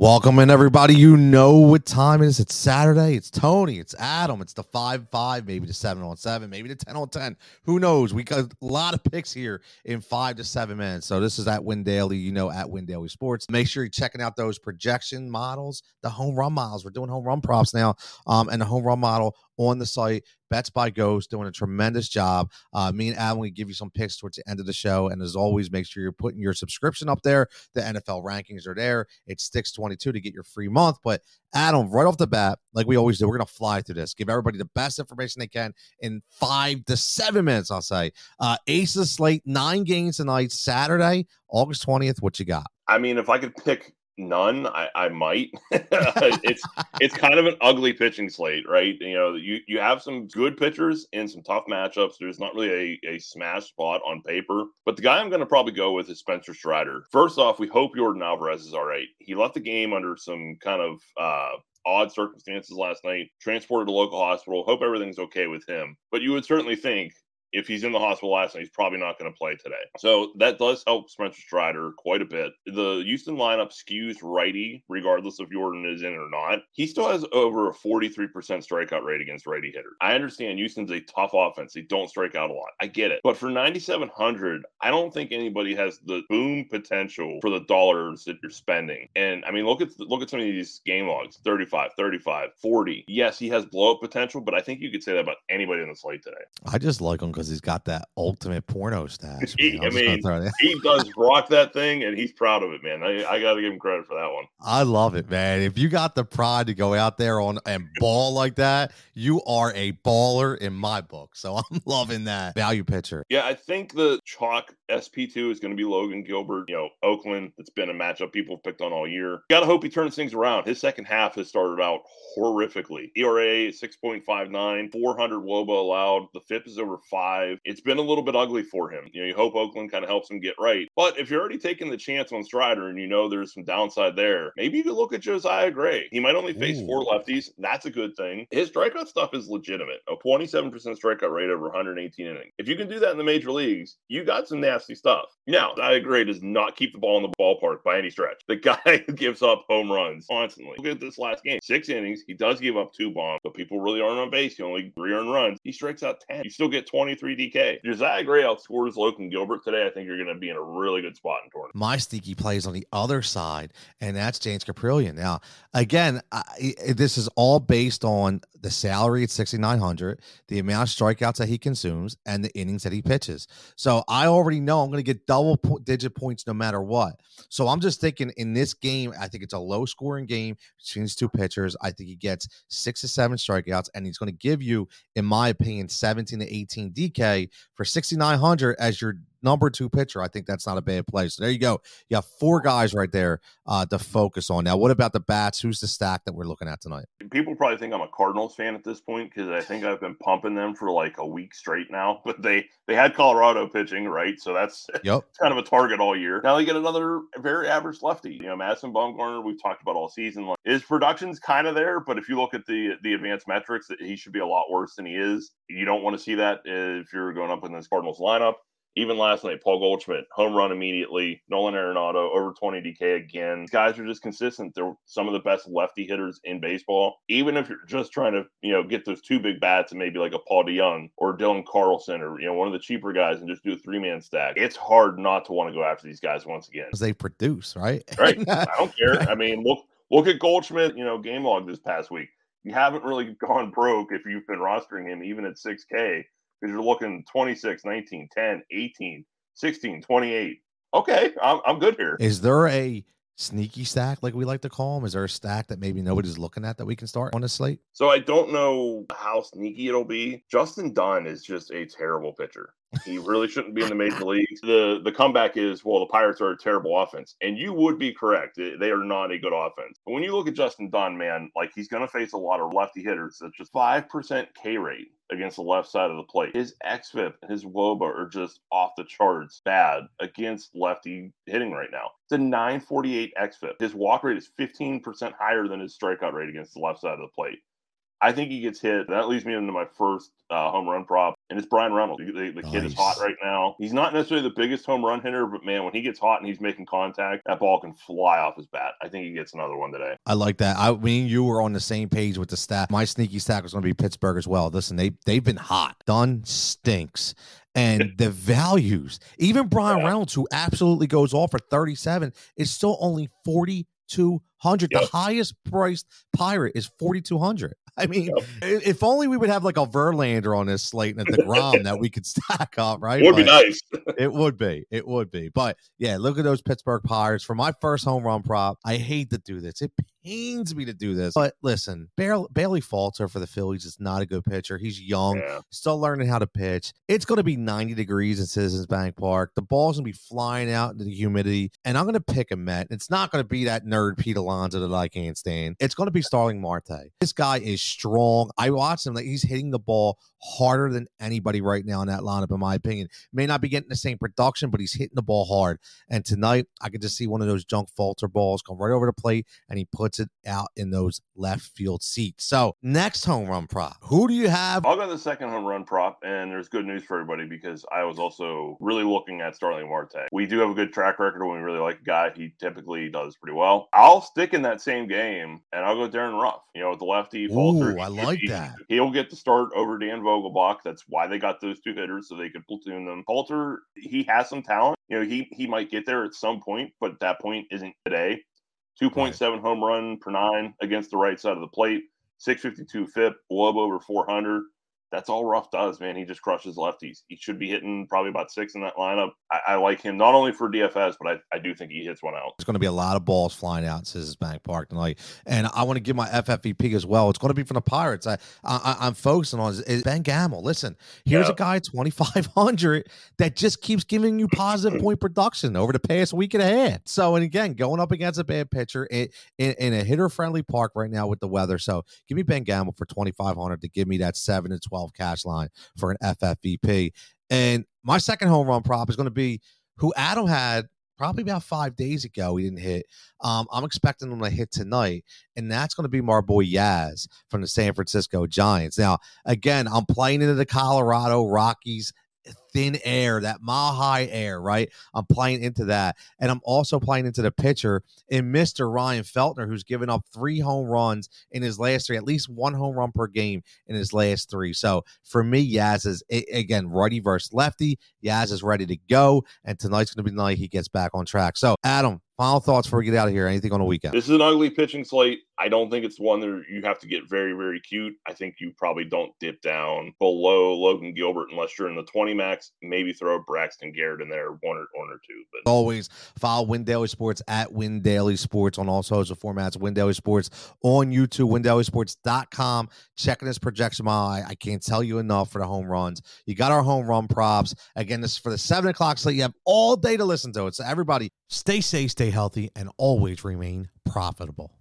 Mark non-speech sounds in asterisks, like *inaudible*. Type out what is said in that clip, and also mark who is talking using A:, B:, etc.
A: Welcome in, everybody. You know what time it is. It's Saturday. It's Tony. It's Adam. It's the 5 5, maybe the 7 on 7, maybe the 10 on 10. Who knows? We got a lot of picks here in five to seven minutes. So, this is at Win Daily, you know, at Win Daily Sports. Make sure you're checking out those projection models, the home run models. We're doing home run props now, um, and the home run model on the site. Bets by Ghost doing a tremendous job. Uh, me and Adam, we give you some picks towards the end of the show. And as always, make sure you're putting your subscription up there. The NFL rankings are there. It's sticks 22 to get your free month. But Adam, right off the bat, like we always do, we're to fly through this, give everybody the best information they can in five to seven minutes, I'll say. Uh, Aces slate, nine games tonight, Saturday, August 20th. What you got?
B: I mean, if I could pick none i, I might. *laughs* *laughs* It's it's kind of an ugly pitching slate right? You know you you have some good pitchers in some tough matchups. There's not really a, a smash spot on paper. But the guy i'm going to probably go with is spencer strider. First off we hope Yordan Alvarez is all right. He left the game under some kind of uh odd circumstances last night transported to local hospital. Hope everything's okay with him. But you would certainly think if he's in the hospital last night, he's probably not going to play today. So that does help Spencer Strider quite a bit. The Houston lineup skews righty, regardless if Jordan is in or not. He still has over a 43% strikeout rate against righty hitters. I understand Houston's a tough offense. They don't strike out a lot. I get it. But for 9,700, I don't think anybody has the boom potential for the dollars that you're spending. And I mean, look at look at some of these game logs 35, 35, 40. Yes, he has blow up potential, but I think you could say that about anybody in the slate today.
A: I just like him because he's got that ultimate porno stash.
B: He, I mean, he does rock that thing, and he's proud of it, man. I, I got to give him credit for that one.
A: I love it, man. If you got the pride to go out there on and ball like that, you are a baller in my book. So *laughs* I'm loving that value pitcher.
B: Yeah, I think the chalk SP2 is going to be Logan Gilbert. You know, Oakland, it's been a matchup people have picked on all year. Got to hope he turns things around. His second half has started out horrifically. ERA 6.59, 400 Woba allowed. The FIP is over five five. It's been a little bit ugly for him. You know, you hope Oakland kind of helps him get right. But if you're already taking the chance on Strider and you know there's some downside there, maybe you could look at Josiah Gray. He might only face Ooh. four lefties. That's a good thing. His strikeout stuff is legitimate. A 27% strikeout rate over 118 innings. If you can do that in the major leagues, you got some nasty stuff. Now, Josiah Gray does not keep the ball in the ballpark by any stretch. The *laughs* guy gives up home runs constantly. Look at this last game. Six innings. He does give up two bombs, but people really aren't on base. He only three earned runs. He strikes out 10. You still get 23 DK. Josiah Gray outscores Logan Gilbert today. I think you're going to be in a really good spot in tournament.
A: My sneaky plays on the other side, and that's James Kaprielian. Now, again, I, this is all based on the salary at 6,900, the amount of strikeouts that he consumes, and the innings that he pitches. So I already know I'm going to get double digit points no matter what. So I'm just thinking in this game, I think it's a low scoring game between these two pitchers. I think he gets six to seven strikeouts, and he's going to give you, in my opinion, 17 to 18 DK for 6,900 as your number two pitcher. I think that's not a bad play. So there you go. You have four guys right there uh, to focus on. Now, what about the bats? Who's the stack that we're looking at tonight?
B: People probably think I'm a Cardinals fan at this point because I think I've been pumping them for like a week straight now. *laughs* But they they had Colorado pitching, right? So that's yep. *laughs* kind of a target all year. Now they get another very average lefty. You know, Madison Bumgarner, we've talked about all season. Like, his production's kind of there, but if you look at the the advanced metrics, he should be a lot worse than he is. You don't want to see that if you're going up in this Cardinals lineup. Even last night, Paul Goldschmidt, home run immediately. Nolan Arenado, over 20 DK again. These guys are just consistent. They're some of the best lefty hitters in baseball. Even if you're just trying to, you know, get those two big bats and maybe like a Paul DeJong or Dylan Carlson or, you know, one of the cheaper guys and just do a three man stack, it's hard not to want to go after these guys once again.
A: Because they produce, right? *laughs*
B: Right. I don't care. I mean, look, look at Goldschmidt, you know, game log this past week. You haven't really gone broke if you've been rostering him even at 6K because you're looking 26, 19, 10, 18, 16, 28. Okay, I'm, I'm good here.
A: Is there a sneaky stack, like we like to call them? Is there a stack that maybe nobody's looking at that we can start on the slate?
B: So I don't know how sneaky it'll be. Justin Dunn is just a terrible pitcher. He really shouldn't be in the major *laughs* leagues. The the comeback is, well, the Pirates are a terrible offense. And you would be correct. They are not a good offense. But when you look at Justin Dunn, man, like he's going to face a lot of lefty hitters. That's just 5% K rate against the left side of the plate. His xFIP and his WOBA are just off the charts bad against lefty hitting right now. It's a 948 xFIP. His walk rate is 15% higher than his strikeout rate against the left side of the plate. I think he gets hit. That leads me into my first uh, home run prop. And it's Bryan Reynolds. The, the, nice. kid is hot right now. He's not necessarily the biggest home run hitter, but man, when he gets hot and he's making contact, that ball can fly off his bat. I think he gets another one today.
A: I like that. I mean, you were on the same page with the stat. My sneaky stack was going to be Pittsburgh as well. Listen, they they've been hot. Dunn stinks and *laughs* the values. Even Bryan Reynolds, who absolutely goes off for 37, is still only 4,200. Yep. The highest priced pirate is 4,200. I mean, yep. if only we would have like a Verlander on this slate and a DeGrom that we could *laughs* stack up, right?
B: It would but be nice. *laughs*
A: it would be. It would be. But yeah, look at those Pittsburgh Pirates. For my first home run prop, I hate to do this. It pains me to do this. But listen, Bailey Falter for the Phillies is not a good pitcher. He's young, yeah. still learning how to pitch. It's going to be 90 degrees in Citizens Bank Park. The ball's going to be flying out into the humidity, and I'm going to pick a Met. It's not going to be that nerd Pete Alonso that I can't stand. It's going to be Starling Marte. This guy is strong. I watched him; like he's hitting the ball harder than anybody right now in that lineup, in my opinion. May not be getting the same production, but he's hitting the ball hard. And tonight, I could just see one of those junk Falter balls come right over the plate, and he puts it out in those left field seats. So, next home run prop, who do you have?
B: I'll go to the second home run prop, and there's good news for everybody because I was also really looking at Starling Marte. We do have a good track record when we really like a guy. He typically does pretty well. I'll stick in that same game, and I'll go Darin Ruf. You know, with the lefty,
A: Falter. I like he, that.
B: He'll get the start over Dan Vogelbach. That's why they got those two hitters so they could platoon them. Falter, he has some talent. You know, he he might get there at some point, but that point isn't today. 2.7 right. home run per nine against the right side of the plate, 652 FIP, low over 400 that's all Ruf does, man. He just crushes lefties. He should be hitting probably about six in that lineup. I, I like him not only for DFS, but I, I do think he hits one out.
A: It's going to be a lot of balls flying out in Citizens Bank Park tonight, and I want to give my FFVP as well. It's going to be from the Pirates. I, I am focusing on is, Ben Gamel. Listen, here's yeah. a guy 2500 that just keeps giving you positive point production over the past week and a half. So, and again, going up against a bad pitcher in, in, in a hitter friendly park right now with the weather. So, give me Ben Gamel for 2500 to give me that seven to 12 12 cash line for an FFVP. And my second home run prop is going to be who Adam had probably about five days ago. He didn't hit. Um, I'm expecting him to hit tonight, and that's going to be my boy Yaz from the San Francisco Giants. Now, again, I'm playing into the Colorado Rockies thin air, that mile high air, right? I'm playing into that. And I'm also playing into the pitcher in Mr. Ryan Feltner, who's given up three home runs in his last three, at least one home run per game in his last three. So for me, Yaz is, again, righty versus lefty. Yaz is ready to go. And tonight's going to be the night he gets back on track. So, Adam, final thoughts before we get out of here. Anything on the weekend?
B: This is an ugly pitching slate. I don't think it's one that you have to get very, very cute. I think you probably don't dip down below Logan Gilbert unless you're in the 20 max. Maybe throw Braxton Garrett in there, one or one or two. But
A: always follow Win Daily Sports at Win Daily Sports on all social formats. Win Daily Sports on YouTube, WinDailySports.com. Checking this projection. I, I can't tell you enough for the home runs. You got our home run props. Again, this is for the seven o'clock slate. You have all day to listen to it. So everybody, stay safe, stay healthy, and always remain profitable.